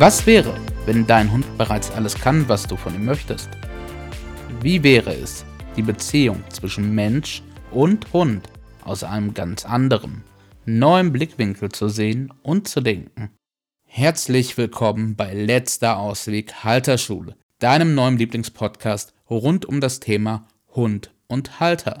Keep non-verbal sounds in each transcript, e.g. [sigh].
Was wäre, wenn dein Hund bereits alles kann, was du von ihm möchtest? Wie wäre es, die Beziehung zwischen Mensch und Hund aus einem ganz anderen, neuen Blickwinkel zu sehen und zu denken? Herzlich willkommen bei Letzter Ausweg Halterschule, deinem neuen Lieblingspodcast rund um das Thema Hund und Halter.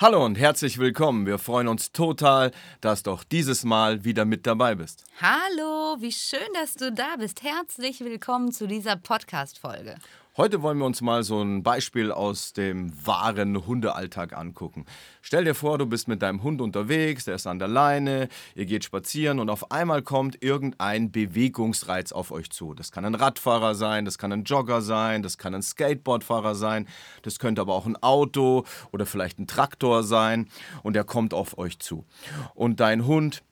Hallo und herzlich willkommen. Wir freuen uns total, dass du auch dieses Mal wieder mit dabei bist. Hallo, wie schön, dass du da bist. Herzlich willkommen zu dieser Podcast-Folge. Heute wollen wir uns mal so ein Beispiel aus dem wahren Hundealltag angucken. Stell dir vor, du bist mit deinem Hund unterwegs, der ist an der Leine, ihr geht spazieren und auf einmal kommt irgendein Bewegungsreiz auf euch zu. Das kann ein Radfahrer sein, das kann ein Jogger sein, das kann ein Skateboardfahrer sein, das könnte aber auch ein Auto oder vielleicht ein Traktor sein und er kommt auf euch zu. Und dein Hund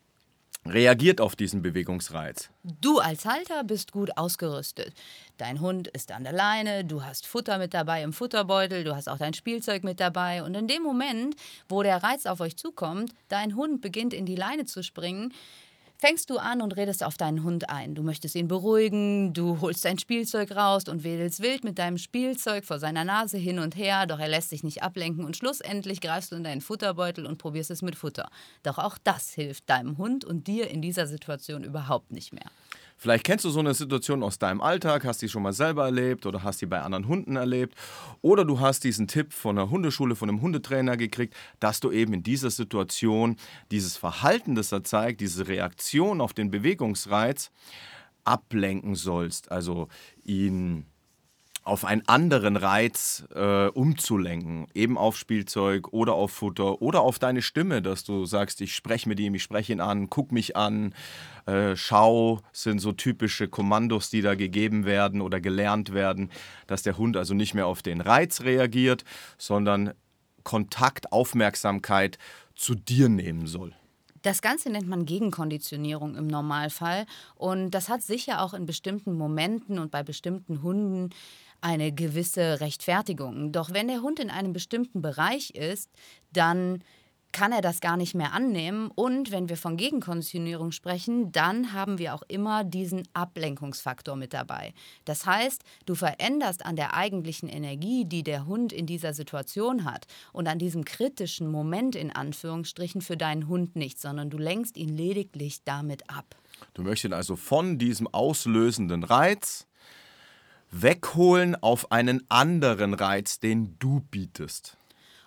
reagiert auf diesen Bewegungsreiz. Du als Halter bist gut ausgerüstet. Dein Hund ist an der Leine, du hast Futter mit dabei im Futterbeutel, du hast auch dein Spielzeug mit dabei. Und in dem Moment, wo der Reiz auf euch zukommt, dein Hund beginnt in die Leine zu springen, fängst du an und redest auf deinen Hund ein. Du möchtest ihn beruhigen, du holst dein Spielzeug raus und wedelst wild mit deinem Spielzeug vor seiner Nase hin und her, doch er lässt sich nicht ablenken und schlussendlich greifst du in deinen Futterbeutel und probierst es mit Futter. Doch auch das hilft deinem Hund und dir in dieser Situation überhaupt nicht mehr. Vielleicht kennst du so eine Situation aus deinem Alltag, hast die schon mal selber erlebt oder hast die bei anderen Hunden erlebt. Oder du hast diesen Tipp von einer Hundeschule, von einem Hundetrainer gekriegt, dass du eben in dieser Situation dieses Verhalten, das er zeigt, diese Reaktion auf den Bewegungsreiz ablenken sollst. Also ihn auf einen anderen Reiz äh, umzulenken, eben auf Spielzeug oder auf Futter oder auf deine Stimme, dass du sagst, ich spreche mit ihm, ich spreche ihn an, guck mich an, äh, schau, sind so typische Kommandos, die da gegeben werden oder gelernt werden, dass der Hund also nicht mehr auf den Reiz reagiert, sondern Kontakt, Aufmerksamkeit zu dir nehmen soll. Das Ganze nennt man Gegenkonditionierung im Normalfall. Und das hat sicher auch in bestimmten Momenten und bei bestimmten Hunden eine gewisse Rechtfertigung. Doch wenn der Hund in einem bestimmten Bereich ist, dann kann er das gar nicht mehr annehmen. Und wenn wir von Gegenkonditionierung sprechen, dann haben wir auch immer diesen Ablenkungsfaktor mit dabei. Das heißt, du veränderst an der eigentlichen Energie, die der Hund in dieser Situation hat und an diesem kritischen Moment in Anführungsstrichen für deinen Hund nicht, sondern du lenkst ihn lediglich damit ab. Du möchtest also von diesem auslösenden Reiz wegholen auf einen anderen Reiz, den du bietest.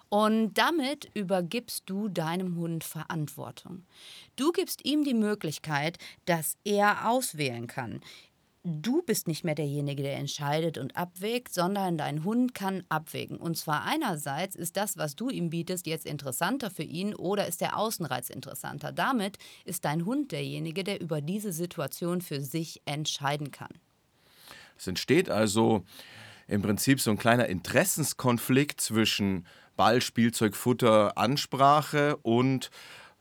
Und damit übergibst du deinem Hund Verantwortung. Du gibst ihm die Möglichkeit, dass er auswählen kann. Du bist nicht mehr derjenige, der entscheidet und abwägt, sondern dein Hund kann abwägen. Und zwar einerseits ist das, was du ihm bietest, jetzt interessanter für ihn oder ist der Außenreiz interessanter. Damit ist dein Hund derjenige, der über diese Situation für sich entscheiden kann. Es entsteht also im Prinzip so ein kleiner Interessenskonflikt zwischen Ball, Spielzeug, Futter, Ansprache und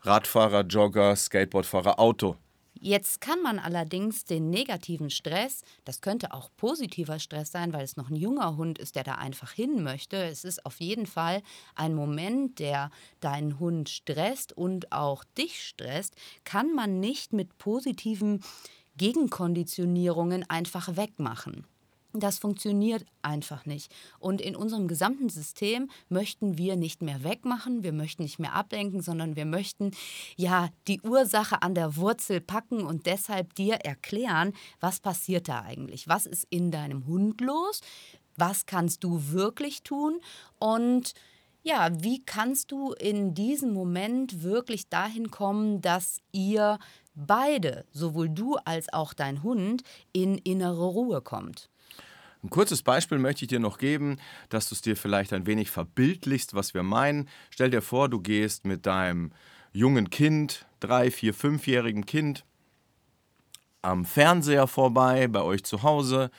Radfahrer, Jogger, Skateboardfahrer, Auto. Jetzt kann man allerdings den negativen Stress, das könnte auch positiver Stress sein, weil es noch ein junger Hund ist, der da einfach hin möchte. Es ist auf jeden Fall ein Moment, der deinen Hund stresst und auch dich stresst, kann man nicht mit positiven Gegenkonditionierungen einfach wegmachen. Das funktioniert einfach nicht. Und in unserem gesamten System möchten wir nicht mehr wegmachen, wir möchten nicht mehr ablenken, sondern wir möchten ja die Ursache an der Wurzel packen und deshalb dir erklären, was passiert da eigentlich? Was ist in deinem Hund los? Was kannst du wirklich tun? Und ja, wie kannst du in diesem Moment wirklich dahin kommen, dass ihr beide, sowohl du als auch dein Hund, in innere Ruhe kommt. Ein kurzes Beispiel möchte ich dir noch geben, dass du es dir vielleicht ein wenig verbildlichst, was wir meinen. Stell dir vor, du gehst mit deinem jungen Kind, drei, vier, fünfjährigen Kind, am Fernseher vorbei, bei euch zu Hause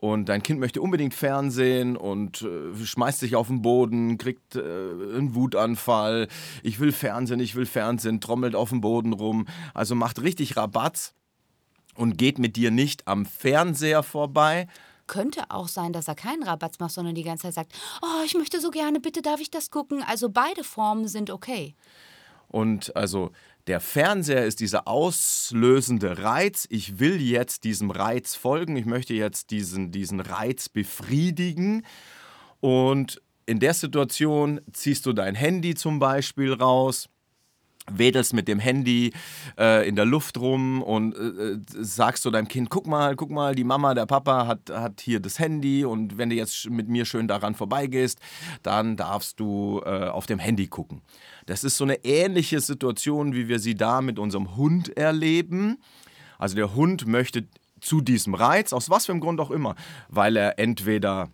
und dein Kind möchte unbedingt Fernsehen und äh, schmeißt sich auf den Boden, kriegt äh, einen Wutanfall. Ich will Fernsehen, ich will Fernsehen, trommelt auf dem Boden rum. Also macht richtig Rabatz und geht mit dir nicht am Fernseher vorbei. Könnte auch sein, dass er keinen Rabatz macht, sondern die ganze Zeit sagt, oh, ich möchte so gerne, bitte darf ich das gucken. Also beide Formen sind okay. Und also Der Fernseher ist dieser auslösende Reiz. Ich will jetzt diesem Reiz folgen. Ich möchte jetzt diesen, diesen Reiz befriedigen. Und in der Situation ziehst du dein Handy zum Beispiel raus wedelst mit dem Handy äh, in der Luft rum und äh, äh, sagst zu deinem Kind, guck mal, guck mal, die Mama, der Papa hat, hat hier das Handy und wenn du jetzt mit mir schön daran vorbeigehst, dann darfst du äh, auf dem Handy gucken. Das ist so eine ähnliche Situation, wie wir sie da mit unserem Hund erleben. Also der Hund möchte zu diesem Reiz, aus was für einem Grund auch immer, weil er entweder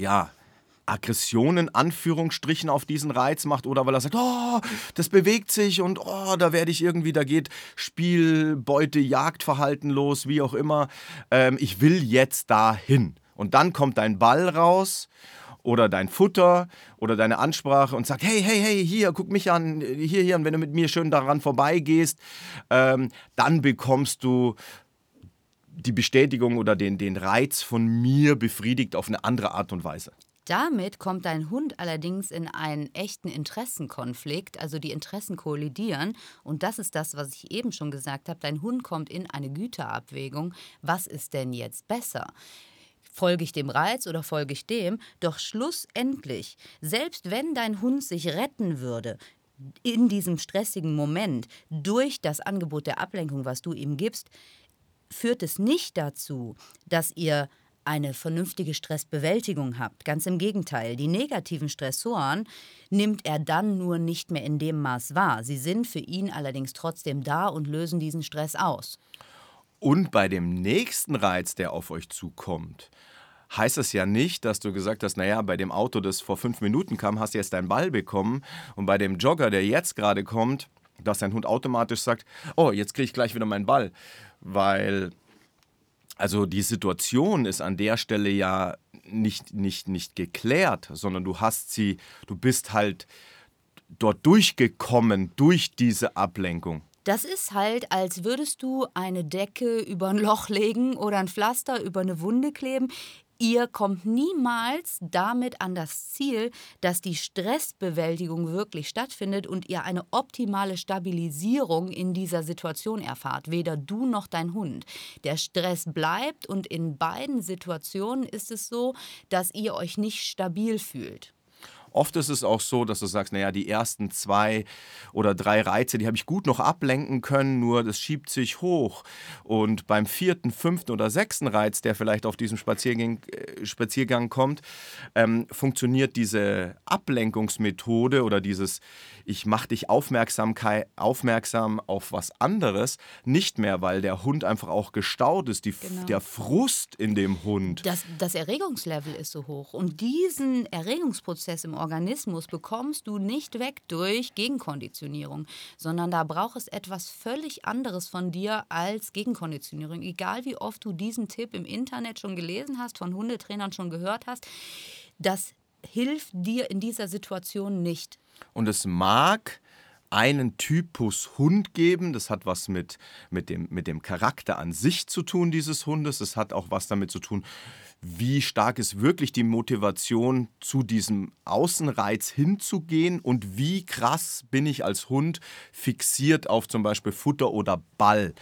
ja, Aggressionen, Anführungsstrichen, auf diesen Reiz macht oder weil er sagt, oh, das bewegt sich und oh, da werde ich irgendwie, da geht Spiel, Beute, Jagdverhalten los, wie auch immer. Ähm, ich will jetzt dahin. Und dann kommt dein Ball raus oder dein Futter oder deine Ansprache und sagt, hey, hey, hey, hier, guck mich an, hier, hier, und wenn du mit mir schön daran vorbeigehst, ähm, dann bekommst du die Bestätigung oder den, den Reiz von mir befriedigt auf eine andere Art und Weise. Damit kommt dein Hund allerdings in einen echten Interessenkonflikt, also die Interessen kollidieren. Und das ist das, was ich eben schon gesagt habe. Dein Hund kommt in eine Güterabwägung. Was ist denn jetzt besser? Folge ich dem Reiz oder folge ich dem? Doch schlussendlich, selbst wenn dein Hund sich retten würde, in diesem stressigen Moment durch das Angebot der Ablenkung, was du ihm gibst, führt es nicht dazu, dass ihr eine vernünftige Stressbewältigung habt. Ganz im Gegenteil, die negativen Stressoren nimmt er dann nur nicht mehr in dem Maß wahr. Sie sind für ihn allerdings trotzdem da und lösen diesen Stress aus. Und bei dem nächsten Reiz, der auf euch zukommt, heißt es ja nicht, dass du gesagt hast, naja, bei dem Auto, das vor fünf Minuten kam, hast du jetzt deinen Ball bekommen. Und bei dem Jogger, der jetzt gerade kommt, dass dein Hund automatisch sagt, oh, jetzt kriege ich gleich wieder meinen Ball. Weil also die Situation ist an der Stelle ja nicht, nicht, nicht geklärt, sondern du hast sie, du bist halt dort durchgekommen durch diese Ablenkung. Das ist halt, als würdest du eine Decke über ein Loch legen oder ein Pflaster über eine Wunde kleben. Ihr kommt niemals damit an das Ziel, dass die Stressbewältigung wirklich stattfindet und ihr eine optimale Stabilisierung in dieser Situation erfahrt. Weder du noch dein Hund. Der Stress bleibt und in beiden Situationen ist es so, dass ihr euch nicht stabil fühlt. Oft ist es auch so, dass du sagst, naja, die ersten zwei oder drei Reize, die habe ich gut noch ablenken können, nur das schiebt sich hoch. Und beim vierten, fünften oder sechsten Reiz, der vielleicht auf diesem Spaziergang, äh, Spaziergang kommt, ähm, funktioniert diese Ablenkungsmethode oder dieses Ich mache dich Aufmerksamkeit, aufmerksam auf was anderes nicht mehr, weil der Hund einfach auch gestaut ist, die, genau. der Frust in dem Hund. Das, das Erregungslevel ist so hoch. Und diesen Erregungsprozess im Organismus bekommst du nicht weg durch Gegenkonditionierung, sondern da braucht es etwas völlig anderes von dir als Gegenkonditionierung. Egal wie oft du diesen Tipp im Internet schon gelesen hast, von Hundetrainern schon gehört hast, das hilft dir in dieser Situation nicht. Und es mag einen Typus Hund geben. Das hat was mit, mit, dem, mit dem Charakter an sich zu tun, dieses Hundes. Es hat auch was damit zu tun, wie stark ist wirklich die Motivation, zu diesem Außenreiz hinzugehen und wie krass bin ich als Hund fixiert auf zum Beispiel Futter oder Ball.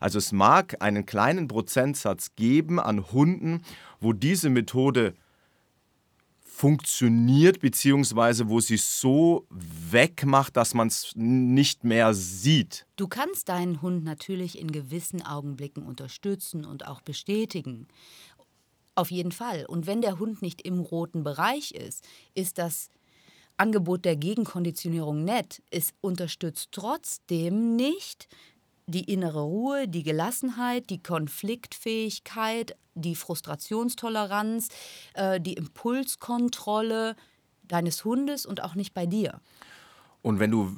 Also es mag einen kleinen Prozentsatz geben an Hunden, wo diese Methode funktioniert, beziehungsweise wo sie so wegmacht, dass man es nicht mehr sieht. Du kannst deinen Hund natürlich in gewissen Augenblicken unterstützen und auch bestätigen. Auf jeden Fall. Und wenn der Hund nicht im roten Bereich ist, ist das Angebot der Gegenkonditionierung nett. Es unterstützt trotzdem nicht die innere Ruhe, die Gelassenheit, die Konfliktfähigkeit, die Frustrationstoleranz, äh, die Impulskontrolle deines Hundes und auch nicht bei dir. Und wenn du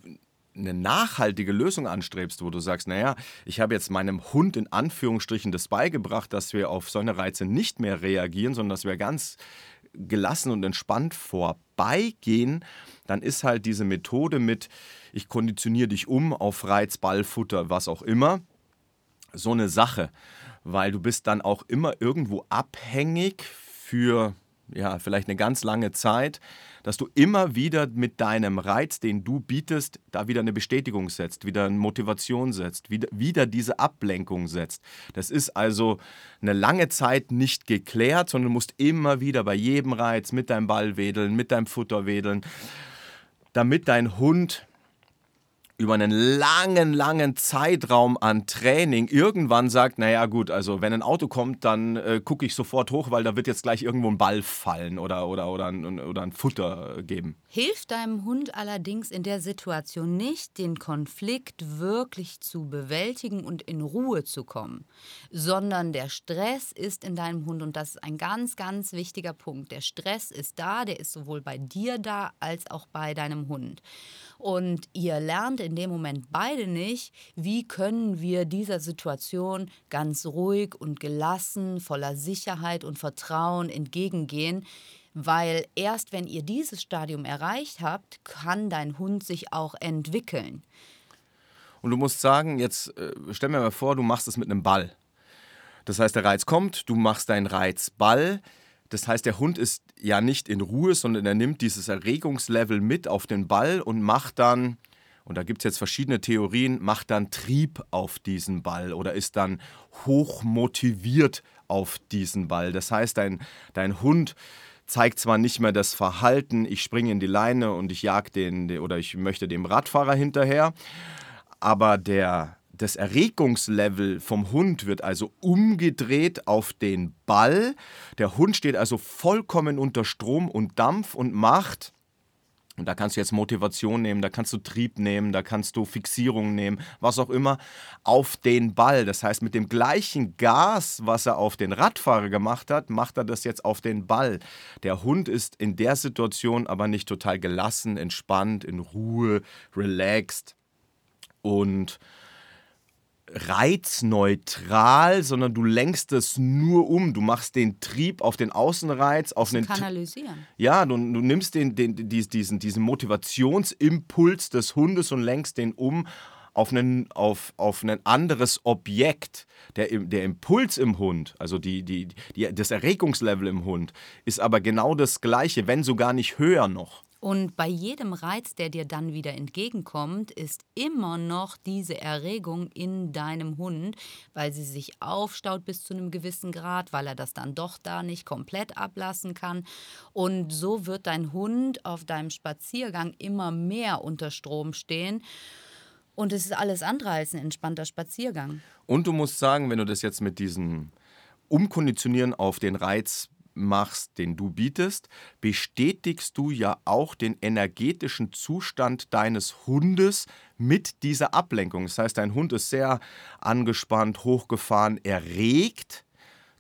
eine nachhaltige Lösung anstrebst, wo du sagst, naja, ich habe jetzt meinem Hund in Anführungsstrichen das beigebracht, dass wir auf solche Reize nicht mehr reagieren, sondern dass wir ganz gelassen und entspannt vorbeigehen, dann ist halt diese Methode mit, ich konditioniere dich um auf Reiz, Ball, Futter, was auch immer, so eine Sache, weil du bist dann auch immer irgendwo abhängig für ja, vielleicht eine ganz lange Zeit, dass du immer wieder mit deinem Reiz, den du bietest, da wieder eine Bestätigung setzt, wieder eine Motivation setzt, wieder, wieder diese Ablenkung setzt. Das ist also eine lange Zeit nicht geklärt, sondern du musst immer wieder bei jedem Reiz mit deinem Ball wedeln, mit deinem Futter wedeln, damit dein Hund über einen langen, langen Zeitraum an Training irgendwann sagt, naja gut, also wenn ein Auto kommt, dann äh, gucke ich sofort hoch, weil da wird jetzt gleich irgendwo ein Ball fallen oder, oder, oder, ein, oder ein Futter geben. Hilft deinem Hund allerdings in der Situation nicht, den Konflikt wirklich zu bewältigen und in Ruhe zu kommen, sondern der Stress ist in deinem Hund und das ist ein ganz, ganz wichtiger Punkt. Der Stress ist da, der ist sowohl bei dir da als auch bei deinem Hund. Und ihr lernt in dem Moment beide nicht, wie können wir dieser Situation ganz ruhig und gelassen, voller Sicherheit und Vertrauen entgegengehen. Weil erst wenn ihr dieses Stadium erreicht habt, kann dein Hund sich auch entwickeln. Und du musst sagen, jetzt äh, stell mir mal vor, du machst es mit einem Ball. Das heißt, der Reiz kommt, du machst deinen Reizball. Das heißt, der Hund ist ja nicht in Ruhe, sondern er nimmt dieses Erregungslevel mit auf den Ball und macht dann, und da gibt es jetzt verschiedene Theorien, macht dann Trieb auf diesen Ball oder ist dann hoch motiviert auf diesen Ball. Das heißt, dein, dein Hund zeigt zwar nicht mehr das Verhalten, ich springe in die Leine und ich jag den oder ich möchte dem Radfahrer hinterher, aber der das Erregungslevel vom Hund wird also umgedreht auf den Ball. Der Hund steht also vollkommen unter Strom und Dampf und macht und da kannst du jetzt Motivation nehmen, da kannst du Trieb nehmen, da kannst du Fixierung nehmen, was auch immer, auf den Ball. Das heißt, mit dem gleichen Gas, was er auf den Radfahrer gemacht hat, macht er das jetzt auf den Ball. Der Hund ist in der Situation aber nicht total gelassen, entspannt, in Ruhe, relaxed und reizneutral, sondern du lenkst es nur um. Du machst den Trieb auf den Außenreiz, auf den Kanalisieren. Ja, du, du nimmst den, den, diesen, diesen Motivationsimpuls des Hundes und lenkst den um auf, einen, auf, auf ein anderes Objekt. Der, der Impuls im Hund, also die, die, die, das Erregungslevel im Hund, ist aber genau das gleiche, wenn sogar nicht höher noch. Und bei jedem Reiz, der dir dann wieder entgegenkommt, ist immer noch diese Erregung in deinem Hund, weil sie sich aufstaut bis zu einem gewissen Grad, weil er das dann doch da nicht komplett ablassen kann. Und so wird dein Hund auf deinem Spaziergang immer mehr unter Strom stehen. Und es ist alles andere als ein entspannter Spaziergang. Und du musst sagen, wenn du das jetzt mit diesem Umkonditionieren auf den Reiz machst, den du bietest, bestätigst du ja auch den energetischen Zustand deines Hundes mit dieser Ablenkung. Das heißt, dein Hund ist sehr angespannt, hochgefahren, erregt,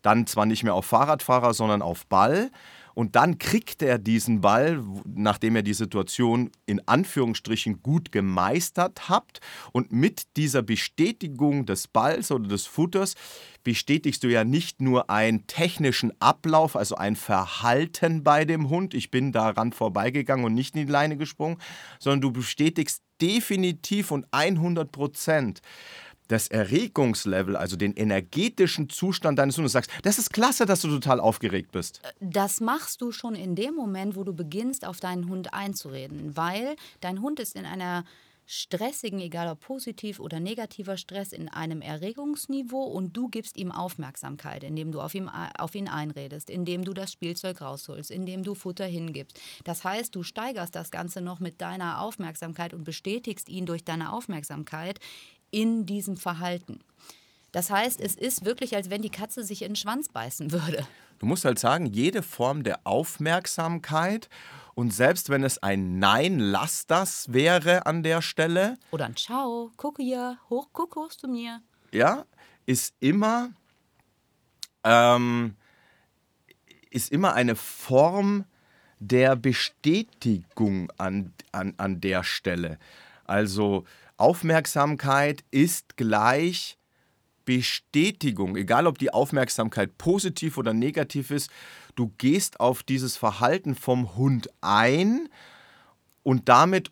dann zwar nicht mehr auf Fahrradfahrer, sondern auf Ball und dann kriegt er diesen Ball, nachdem er die Situation in Anführungsstrichen gut gemeistert hat. Und mit dieser Bestätigung des Balls oder des Futters bestätigst du ja nicht nur einen technischen Ablauf, also ein Verhalten bei dem Hund. Ich bin daran vorbeigegangen und nicht in die Leine gesprungen, sondern du bestätigst definitiv und 100 Prozent das Erregungslevel, also den energetischen Zustand deines Hundes, sagst, das ist klasse, dass du total aufgeregt bist. Das machst du schon in dem Moment, wo du beginnst, auf deinen Hund einzureden, weil dein Hund ist in einer stressigen, egal ob positiv oder negativer Stress, in einem Erregungsniveau und du gibst ihm Aufmerksamkeit, indem du auf, ihm, auf ihn einredest, indem du das Spielzeug rausholst, indem du Futter hingibst. Das heißt, du steigerst das Ganze noch mit deiner Aufmerksamkeit und bestätigst ihn durch deine Aufmerksamkeit in diesem Verhalten. Das heißt, es ist wirklich, als wenn die Katze sich in den Schwanz beißen würde. Du musst halt sagen, jede Form der Aufmerksamkeit und selbst wenn es ein Nein, lass das wäre an der Stelle. Oder ein Ciao, gucke hier, hoch, guck, hoch zu mir. Ja, ist immer, ähm, ist immer eine Form der Bestätigung an, an, an der Stelle. Also Aufmerksamkeit ist gleich Bestätigung, egal ob die Aufmerksamkeit positiv oder negativ ist, du gehst auf dieses Verhalten vom Hund ein und damit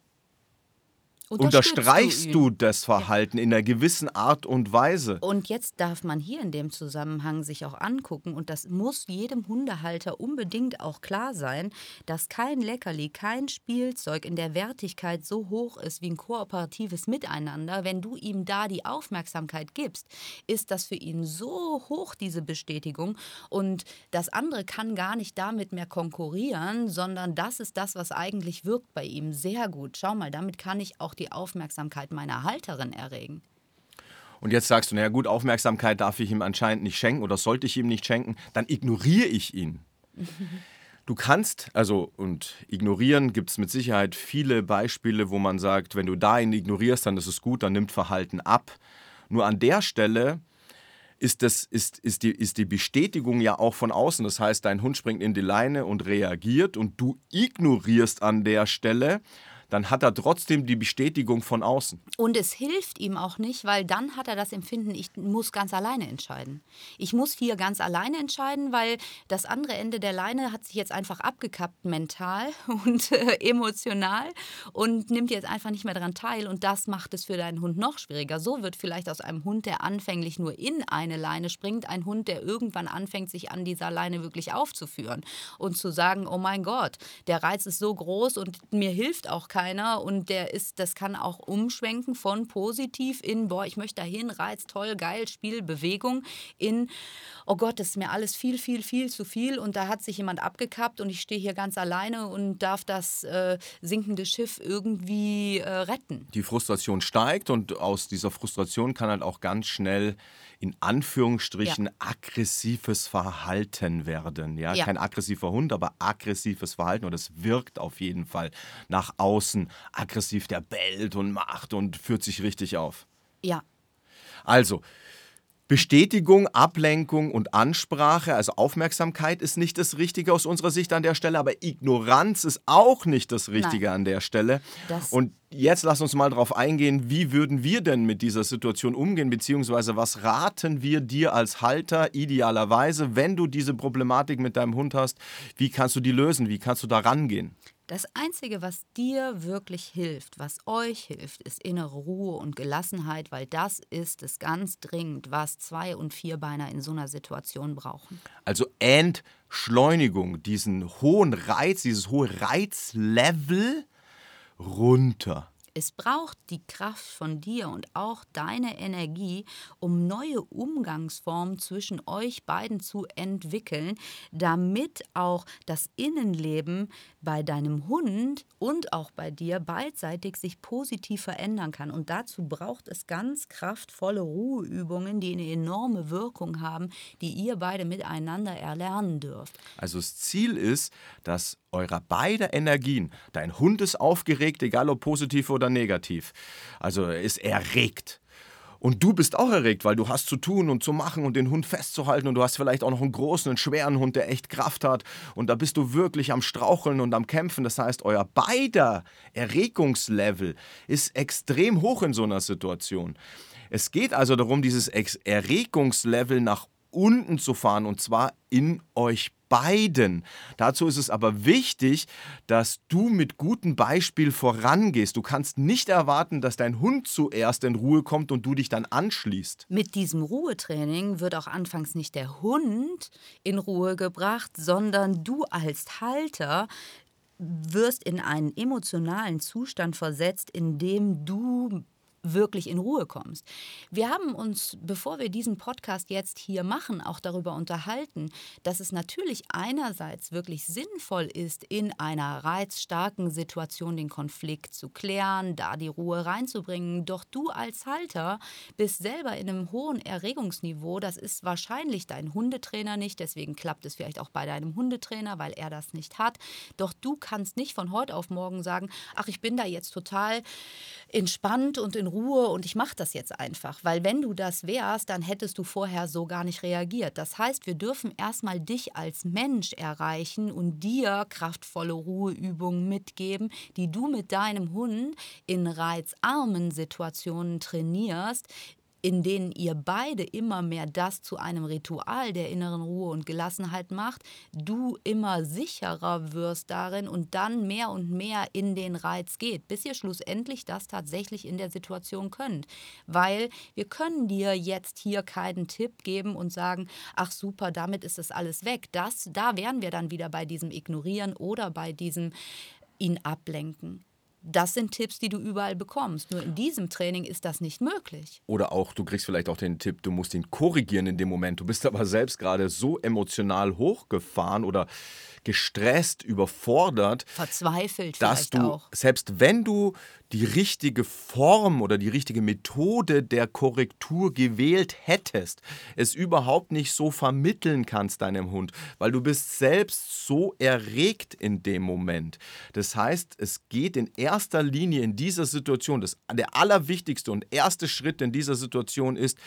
unterstreichst ihn. du das Verhalten in einer gewissen Art und Weise. Und jetzt darf man hier in dem Zusammenhang sich auch angucken, und das muss jedem Hundehalter unbedingt auch klar sein, dass kein Leckerli, kein Spielzeug in der Wertigkeit so hoch ist wie ein kooperatives Miteinander. Wenn du ihm da die Aufmerksamkeit gibst, ist das für ihn so hoch, diese Bestätigung. Und das andere kann gar nicht damit mehr konkurrieren, sondern das ist das, was eigentlich wirkt bei ihm. Sehr gut. Schau mal, damit kann ich auch die Aufmerksamkeit meiner Halterin erregen. Und jetzt sagst du, naja gut, Aufmerksamkeit darf ich ihm anscheinend nicht schenken oder sollte ich ihm nicht schenken, dann ignoriere ich ihn. [laughs] Du kannst, also und ignorieren gibt es mit Sicherheit viele Beispiele, wo man sagt, wenn du da ihn ignorierst, dann ist es gut, dann nimmt Verhalten ab. Nur an der Stelle ist, das, ist, ist, die, ist die Bestätigung ja auch von außen. Das heißt, dein Hund springt in die Leine und reagiert und du ignorierst an der Stelle dann hat er trotzdem die Bestätigung von außen. Und es hilft ihm auch nicht, weil dann hat er das Empfinden, ich muss ganz alleine entscheiden. Ich muss hier ganz alleine entscheiden, weil das andere Ende der Leine hat sich jetzt einfach abgekappt mental [laughs] und äh, emotional und nimmt jetzt einfach nicht mehr daran teil und das macht es für deinen Hund noch schwieriger. So wird vielleicht aus einem Hund, der anfänglich nur in eine Leine springt, ein Hund, der irgendwann anfängt, sich an dieser Leine wirklich aufzuführen und zu sagen, oh mein Gott, der Reiz ist so groß und mir hilft auch kein keiner und der ist, das kann auch umschwenken von positiv in, boah, ich möchte dahin, Reiz, toll, geil, Spiel, Bewegung, in, oh Gott, das ist mir alles viel, viel, viel zu viel und da hat sich jemand abgekappt und ich stehe hier ganz alleine und darf das äh, sinkende Schiff irgendwie äh, retten. Die Frustration steigt und aus dieser Frustration kann halt auch ganz schnell in Anführungsstrichen ja. aggressives Verhalten werden. Ja? ja? kein aggressiver Hund, aber aggressives Verhalten und es wirkt auf jeden Fall nach außen aggressiv. Der bellt und macht und führt sich richtig auf. Ja. Also, Bestätigung, Ablenkung und Ansprache, also Aufmerksamkeit ist nicht das Richtige aus unserer Sicht an der Stelle, aber Ignoranz ist auch nicht das Richtige Nein. an der Stelle. Das und jetzt lass uns mal darauf eingehen, wie würden wir denn mit dieser Situation umgehen, beziehungsweise was raten wir dir als Halter idealerweise, wenn du diese Problematik mit deinem Hund hast, wie kannst du die lösen, wie kannst du da rangehen? Das Einzige, was dir wirklich hilft, was euch hilft, ist innere Ruhe und Gelassenheit, weil das ist es ganz dringend, was Zwei- und Vierbeiner in so einer Situation brauchen. Also Entschleunigung, diesen hohen Reiz, dieses hohe Reizlevel runter. Es braucht die Kraft von dir und auch deine Energie, um neue Umgangsformen zwischen euch beiden zu entwickeln, damit auch das Innenleben bei deinem Hund und auch bei dir beidseitig sich positiv verändern kann. Und dazu braucht es ganz kraftvolle Ruheübungen, die eine enorme Wirkung haben, die ihr beide miteinander erlernen dürft. Also das Ziel ist, dass eurer beider Energien, dein Hund ist aufgeregt, egal ob positiv oder negativ, also er ist erregt. Und du bist auch erregt, weil du hast zu tun und zu machen und den Hund festzuhalten und du hast vielleicht auch noch einen großen, einen schweren Hund, der echt Kraft hat und da bist du wirklich am Straucheln und am Kämpfen. Das heißt, euer beider Erregungslevel ist extrem hoch in so einer Situation. Es geht also darum, dieses Erregungslevel nach unten zu fahren und zwar in euch beiden. Dazu ist es aber wichtig, dass du mit gutem Beispiel vorangehst. Du kannst nicht erwarten, dass dein Hund zuerst in Ruhe kommt und du dich dann anschließt. Mit diesem Ruhetraining wird auch anfangs nicht der Hund in Ruhe gebracht, sondern du als Halter wirst in einen emotionalen Zustand versetzt, in dem du wirklich in Ruhe kommst. Wir haben uns, bevor wir diesen Podcast jetzt hier machen, auch darüber unterhalten, dass es natürlich einerseits wirklich sinnvoll ist, in einer reizstarken Situation den Konflikt zu klären, da die Ruhe reinzubringen. Doch du als Halter bist selber in einem hohen Erregungsniveau. Das ist wahrscheinlich dein Hundetrainer nicht, deswegen klappt es vielleicht auch bei deinem Hundetrainer, weil er das nicht hat. Doch du kannst nicht von heute auf morgen sagen, ach, ich bin da jetzt total entspannt und in Ruhe und ich mache das jetzt einfach. Weil wenn du das wärst, dann hättest du vorher so gar nicht reagiert. Das heißt, wir dürfen erstmal dich als Mensch erreichen und dir kraftvolle Ruheübungen mitgeben, die du mit deinem Hund in reizarmen Situationen trainierst, in denen ihr beide immer mehr das zu einem Ritual der inneren Ruhe und Gelassenheit macht, du immer sicherer wirst darin und dann mehr und mehr in den Reiz geht, bis ihr schlussendlich das tatsächlich in der Situation könnt. Weil wir können dir jetzt hier keinen Tipp geben und sagen, ach super, damit ist das alles weg. Das, da wären wir dann wieder bei diesem Ignorieren oder bei diesem ihn ablenken. Das sind Tipps, die du überall bekommst. Nur in diesem Training ist das nicht möglich. Oder auch, du kriegst vielleicht auch den Tipp, du musst ihn korrigieren in dem Moment. Du bist [laughs] aber selbst gerade so emotional hochgefahren oder gestresst, überfordert. Verzweifelt dass du, auch. selbst wenn du die richtige Form oder die richtige Methode der Korrektur gewählt hättest, es überhaupt nicht so vermitteln kannst deinem Hund, weil du bist selbst so erregt in dem Moment. Das heißt, es geht in erster Linie in dieser Situation, das, der allerwichtigste und erste Schritt in dieser Situation ist,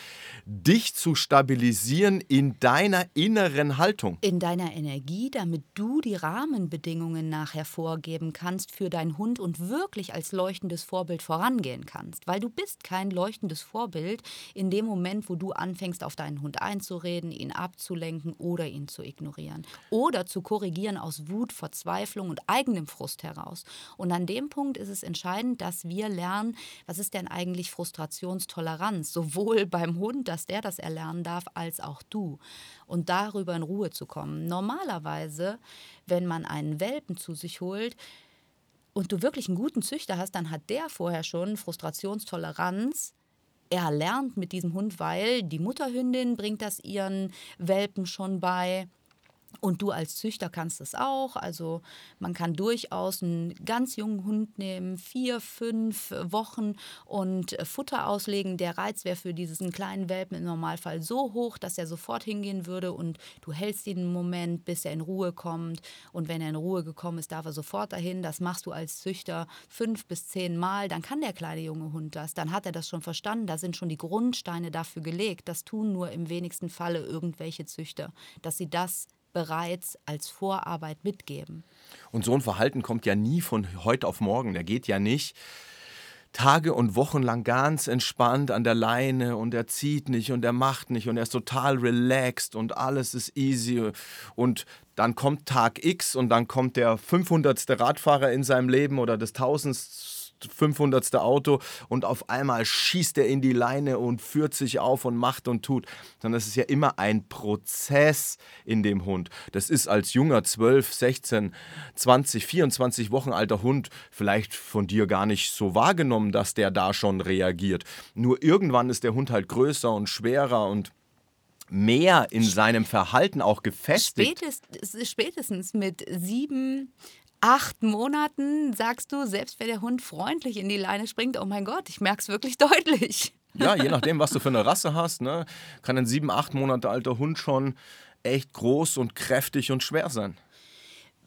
dich zu stabilisieren in deiner inneren Haltung. In deiner Energie, damit du die Rahmenbedingungen nachher vorgeben kannst für deinen Hund und wirklich als leuchtendes Vorbild vorangehen kannst. Weil du bist kein leuchtendes Vorbild in dem Moment, wo du anfängst, auf deinen Hund einzureden, ihn abzulenken oder ihn zu ignorieren. Oder zu korrigieren aus Wut, Verzweiflung und eigenem Frust heraus. Und an dem Punkt ist es entscheidend, dass wir lernen, was ist denn eigentlich Frustrationstoleranz, sowohl [laughs] beim Hund, dass der das erlernen darf, als auch du. Und darüber in Ruhe zu kommen. Normalerweise, wenn man einen Welpen zu sich holt, und du wirklich einen guten Züchter hast, dann hat der vorher schon Frustrationstoleranz. Er lernt mit diesem Hund, weil die Mutterhündin bringt das ihren Welpen schon bei. Und du als Züchter kannst es auch. Also man kann durchaus einen ganz jungen Hund nehmen, vier, fünf Wochen und äh, Futter auslegen. Der Reiz wäre für diesen kleinen Welpen im Normalfall so hoch, dass er sofort hingehen würde und du hältst ihn einen Moment, bis er in Ruhe kommt. Und wenn er in Ruhe gekommen ist, darf er sofort dahin. Das machst du als Züchter fünf bis zehn Mal. Dann kann der kleine junge Hund das. Dann hat er das schon verstanden. Da sind schon die Grundsteine dafür gelegt. Das tun nur im wenigsten Falle irgendwelche Züchter, dass sie das bereits als Vorarbeit mitgeben. Und so ein Verhalten kommt ja nie von heute auf morgen. Der geht ja nicht Tage und Wochen lang ganz entspannt an der Leine und er zieht nicht und er macht nicht und er ist total relaxed und alles ist easy und dann kommt Tag X und dann kommt der 500. Radfahrer in seinem Leben oder das 1000. 500. Auto und auf einmal schießt er in die Leine und führt sich auf und macht und tut. Sondern es ist ja immer ein Prozess in dem Hund. Das ist als junger 12, 16, 20, 24 Wochen alter Hund vielleicht von dir gar nicht so wahrgenommen, dass der da schon reagiert. Nur irgendwann ist der Hund halt größer und schwerer und mehr in seinem Verhalten auch gefestigt. Spätestens, spätestens mit sieben, acht Monaten sagst du, selbst wenn der Hund freundlich in die Leine springt, oh mein Gott, ich merke es wirklich [laughs] deutlich. Ja, je nachdem, was du für eine Rasse hast, ne, kann ein sieben, acht Monate alter Hund schon echt groß und kräftig und schwer sein.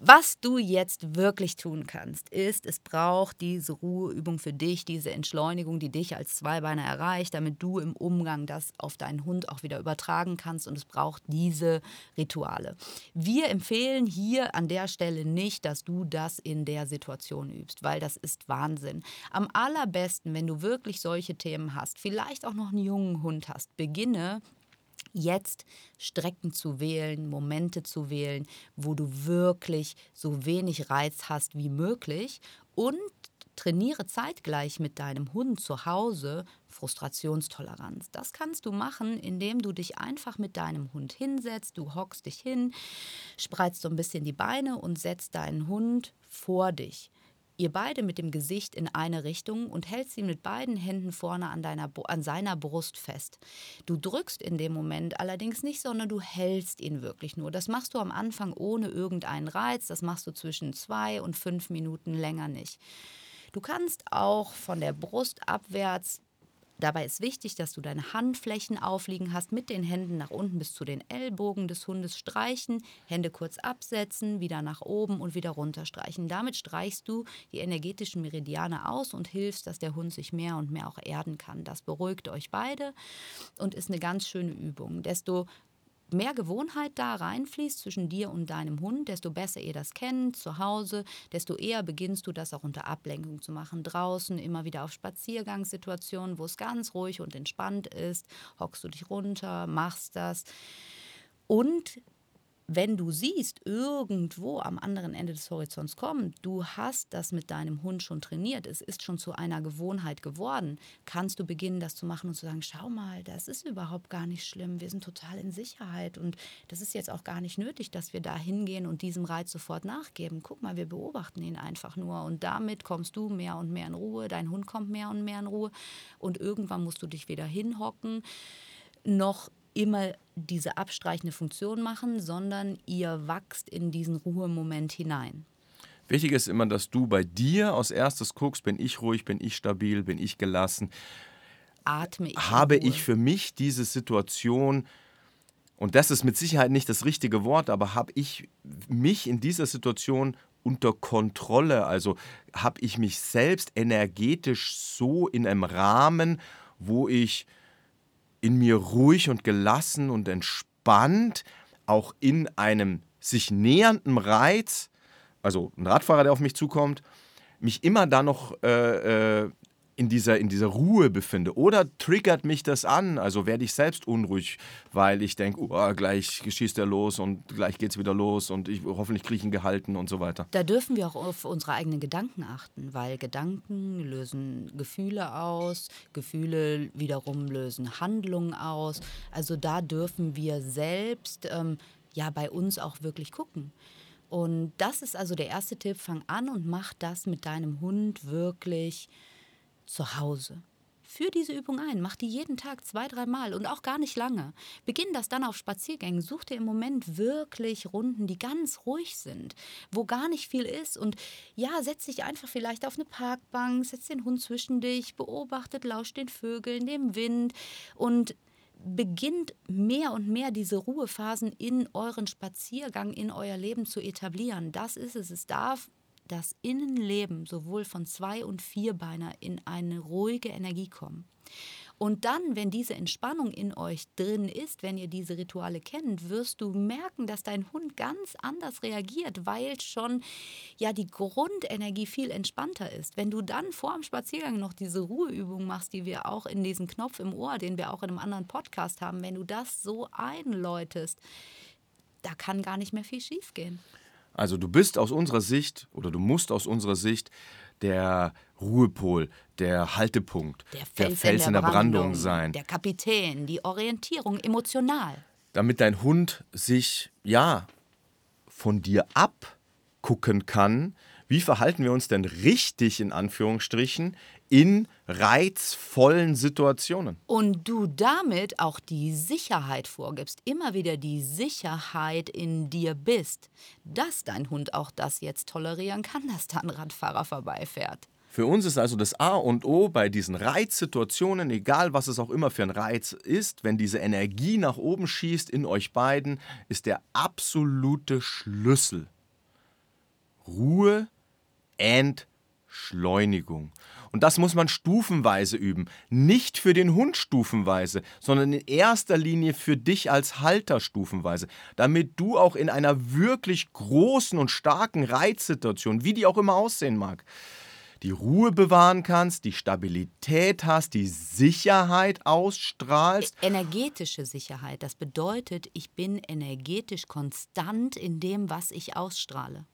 Was du jetzt wirklich tun kannst, ist, es braucht diese Ruheübung für dich, diese Entschleunigung, die dich als Zweibeiner erreicht, damit du im Umgang das auf deinen Hund auch wieder übertragen kannst. Und es braucht diese Rituale. Wir empfehlen hier an der Stelle nicht, dass du das in der Situation übst, weil das ist Wahnsinn. Am allerbesten, wenn du wirklich solche Themen hast, vielleicht auch noch einen jungen Hund hast, beginne jetzt Strecken zu wählen, Momente zu wählen, wo du wirklich so wenig Reiz hast wie möglich und trainiere zeitgleich mit deinem Hund zu Hause Frustrationstoleranz. Das kannst du machen, indem du dich einfach mit deinem Hund hinsetzt, du hockst dich hin, spreizt so ein bisschen die Beine und setzt deinen Hund vor dich ihr beide mit dem Gesicht in eine Richtung und hältst ihn mit beiden Händen vorne an, deiner, an seiner Brust fest. Du drückst in dem Moment allerdings nicht, sondern du hältst ihn wirklich nur. Das machst du am Anfang ohne irgendeinen Reiz. Das machst du zwischen zwei und fünf Minuten länger nicht. Du kannst auch von der Brust abwärts Dabei ist wichtig, dass du deine Handflächen aufliegen hast, mit den Händen nach unten bis zu den Ellbogen des Hundes streichen, Hände kurz absetzen, wieder nach oben und wieder runter streichen. Damit streichst du die energetischen Meridiane aus und hilfst, dass der Hund sich mehr und mehr auch erden kann. Das beruhigt euch beide und ist eine ganz schöne Übung. Desto mehr Gewohnheit da reinfließt zwischen dir und deinem Hund, desto besser ihr das kennt, zu Hause, desto eher beginnst du das auch unter Ablenkung zu machen. Draußen immer wieder auf Spaziergangssituationen, wo es ganz ruhig und entspannt ist, hockst du dich runter, machst das. Und wenn du siehst, irgendwo am anderen Ende des Horizonts kommen, du hast das mit deinem Hund schon trainiert, es ist schon zu einer Gewohnheit geworden, kannst du beginnen, das zu machen und zu sagen, schau mal, das ist überhaupt gar nicht schlimm, wir sind total in Sicherheit und das ist jetzt auch gar nicht nötig, dass wir da hingehen und diesem Reiz sofort nachgeben. Guck mal, wir beobachten ihn einfach nur und damit kommst du mehr und mehr in Ruhe, dein Hund kommt mehr und mehr in Ruhe und irgendwann musst du dich wieder hinhocken noch immer diese abstreichende Funktion machen, sondern ihr wachst in diesen Ruhemoment hinein. Wichtig ist immer, dass du bei dir als erstes guckst, bin ich ruhig, bin ich stabil, bin ich gelassen. Atme ich. Habe ich für mich diese Situation, und das ist mit Sicherheit nicht das richtige Wort, aber habe ich mich in dieser Situation unter Kontrolle? Also habe ich mich selbst energetisch so in einem Rahmen, wo ich in mir ruhig und gelassen und entspannt, auch in einem sich nähernden Reiz, also ein Radfahrer, der auf mich zukommt, mich immer da noch äh, äh, in dieser, in dieser Ruhe befinde. Oder triggert mich das an? Also werde ich selbst unruhig, weil ich denke, oh, gleich schießt er los und gleich geht es wieder los und ich, hoffentlich kriege ich ihn gehalten und so weiter. Da dürfen wir auch auf unsere eigenen Gedanken achten, weil Gedanken lösen Gefühle aus, Gefühle wiederum lösen Handlungen aus. Also da dürfen wir selbst ähm, ja bei uns auch wirklich gucken. Und das ist also der erste Tipp, fang an und mach das mit deinem Hund wirklich zu Hause. Führ diese Übung ein, mach die jeden Tag zwei, dreimal und auch gar nicht lange. Beginn das dann auf Spaziergängen. Such dir im Moment wirklich Runden, die ganz ruhig sind, wo gar nicht viel ist. Und ja, setz dich einfach vielleicht auf eine Parkbank, setz den Hund zwischen dich, beobachtet, lauscht den Vögeln, dem Wind und beginnt mehr und mehr diese Ruhephasen in euren Spaziergang, in euer Leben zu etablieren. Das ist es. Es darf das Innenleben sowohl von Zwei- und Vierbeiner in eine ruhige Energie kommen. Und dann, wenn diese Entspannung in euch drin ist, wenn ihr diese Rituale kennt, wirst du merken, dass dein Hund ganz anders reagiert, weil schon ja die Grundenergie viel entspannter ist. Wenn du dann vor dem Spaziergang noch diese Ruheübung machst, die wir auch in diesem Knopf im Ohr, den wir auch in einem anderen Podcast haben, wenn du das so einläutest, da kann gar nicht mehr viel schiefgehen. Also du bist aus unserer Sicht oder du musst aus unserer Sicht der Ruhepol, der Haltepunkt, der Fels, der Fels in der, der Brandung, Brandung sein. Der Kapitän, die Orientierung emotional. Damit dein Hund sich, ja, von dir abgucken kann, wie verhalten wir uns denn richtig in Anführungsstrichen in reizvollen Situationen. Und du damit auch die Sicherheit vorgibst, immer wieder die Sicherheit in dir bist, dass dein Hund auch das jetzt tolerieren kann, dass da ein Radfahrer vorbeifährt. Für uns ist also das A und O bei diesen Reizsituationen, egal was es auch immer für ein Reiz ist, wenn diese Energie nach oben schießt in euch beiden, ist der absolute Schlüssel. Ruhe, Entschleunigung. Und das muss man stufenweise üben. Nicht für den Hund stufenweise, sondern in erster Linie für dich als Halter stufenweise. Damit du auch in einer wirklich großen und starken Reizsituation, wie die auch immer aussehen mag, die Ruhe bewahren kannst, die Stabilität hast, die Sicherheit ausstrahlst. Energetische Sicherheit, das bedeutet, ich bin energetisch konstant in dem, was ich ausstrahle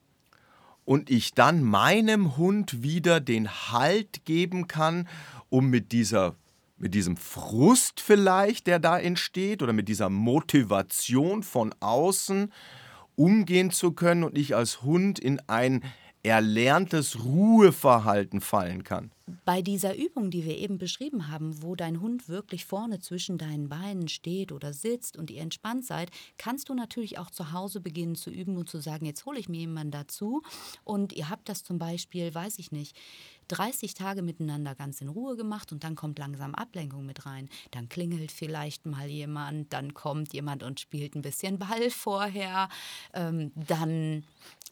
und ich dann meinem Hund wieder den Halt geben kann, um mit dieser mit diesem Frust vielleicht, der da entsteht, oder mit dieser Motivation von außen umgehen zu können und ich als Hund in ein erlerntes Ruheverhalten fallen kann. Bei dieser Übung, die wir eben beschrieben haben, wo dein Hund wirklich vorne zwischen deinen Beinen steht oder sitzt und ihr entspannt seid, kannst du natürlich auch zu Hause beginnen zu üben und zu sagen, jetzt hole ich mir jemanden dazu und ihr habt das zum Beispiel, weiß ich nicht, 30 Tage miteinander ganz in Ruhe gemacht und dann kommt langsam Ablenkung mit rein. Dann klingelt vielleicht mal jemand, dann kommt jemand und spielt ein bisschen Ball vorher, ähm, dann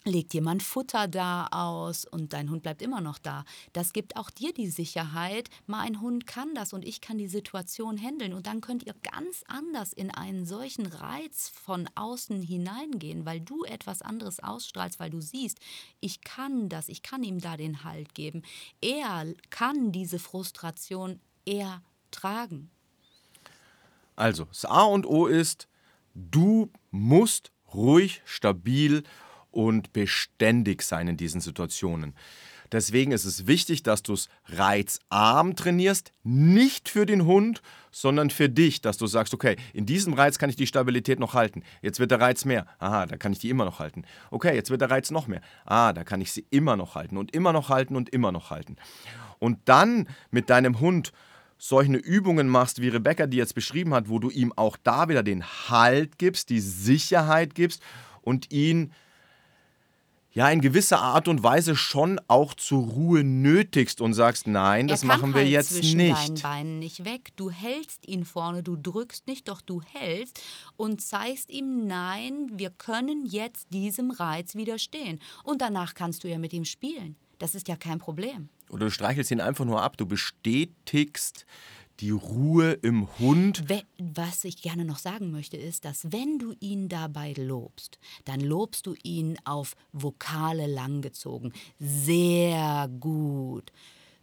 legt jemand Futter da aus und dein Hund bleibt immer noch da. Das gibt auch dir die Sicherheit, mein Hund kann das und ich kann die Situation handeln und dann könnt ihr ganz anders in einen solchen Reiz von außen hineingehen, weil du etwas anderes ausstrahlst, weil du siehst, ich kann das, ich kann ihm da den Halt geben. Er kann diese Frustration ertragen. Also, das A und O ist, du musst ruhig, stabil und beständig sein in diesen Situationen. Deswegen ist es wichtig, dass du es reizarm trainierst, nicht für den Hund, sondern für dich, dass du sagst, okay, in diesem Reiz kann ich die Stabilität noch halten. Jetzt wird der Reiz mehr. Aha, da kann ich die immer noch halten. Okay, jetzt wird der Reiz noch mehr. Ah, da kann ich sie immer noch halten und immer noch halten und immer noch halten. Und dann mit deinem Hund solche Übungen machst, wie Rebecca die jetzt beschrieben hat, wo du ihm auch da wieder den Halt gibst, die Sicherheit gibst und ihn ja in gewisser Art und Weise schon auch zur Ruhe nötigst und sagst, nein, das machen wir halt jetzt zwischen nicht. deinen Beinen nicht weg. Du hältst ihn vorne, du drückst nicht, doch du hältst und zeigst ihm, nein, wir können jetzt diesem Reiz widerstehen. Und danach kannst du ja mit ihm spielen. Das ist ja kein Problem. Oder du streichelst ihn einfach nur ab, du bestätigst die Ruhe im Hund. Was ich gerne noch sagen möchte, ist, dass wenn du ihn dabei lobst, dann lobst du ihn auf Vokale langgezogen. Sehr gut.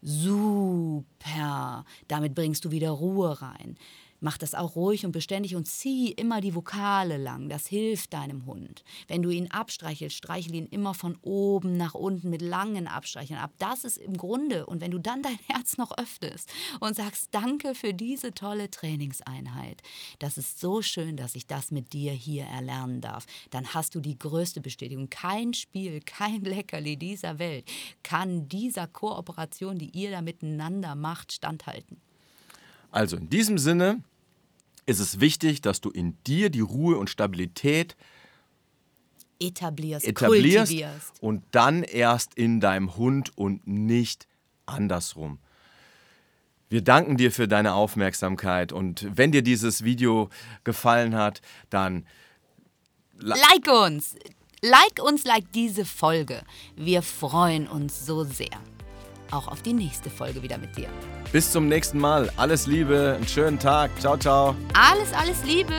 Super. Damit bringst du wieder Ruhe rein. Mach das auch ruhig und beständig und zieh immer die Vokale lang. Das hilft deinem Hund. Wenn du ihn abstreichelst, streichel ihn immer von oben nach unten mit langen Abstreicheln ab. Das ist im Grunde. Und wenn du dann dein Herz noch öffnest und sagst, danke für diese tolle Trainingseinheit. Das ist so schön, dass ich das mit dir hier erlernen darf. Dann hast du die größte Bestätigung. Kein Spiel, kein Leckerli dieser Welt kann dieser Kooperation, die ihr da miteinander macht, standhalten. Also in diesem Sinne ist es wichtig, dass du in dir die Ruhe und Stabilität etablierst, etablierst kultivierst. und dann erst in deinem Hund und nicht andersrum. Wir danken dir für deine Aufmerksamkeit und wenn dir dieses Video gefallen hat, dann Like uns! Like uns, like diese Folge. Wir freuen uns so sehr. Auch auf die nächste Folge wieder mit dir. bis zum nächsten Mal. Alles Liebe, einen schönen Tag. Ciao, ciao. Alles, alles Liebe!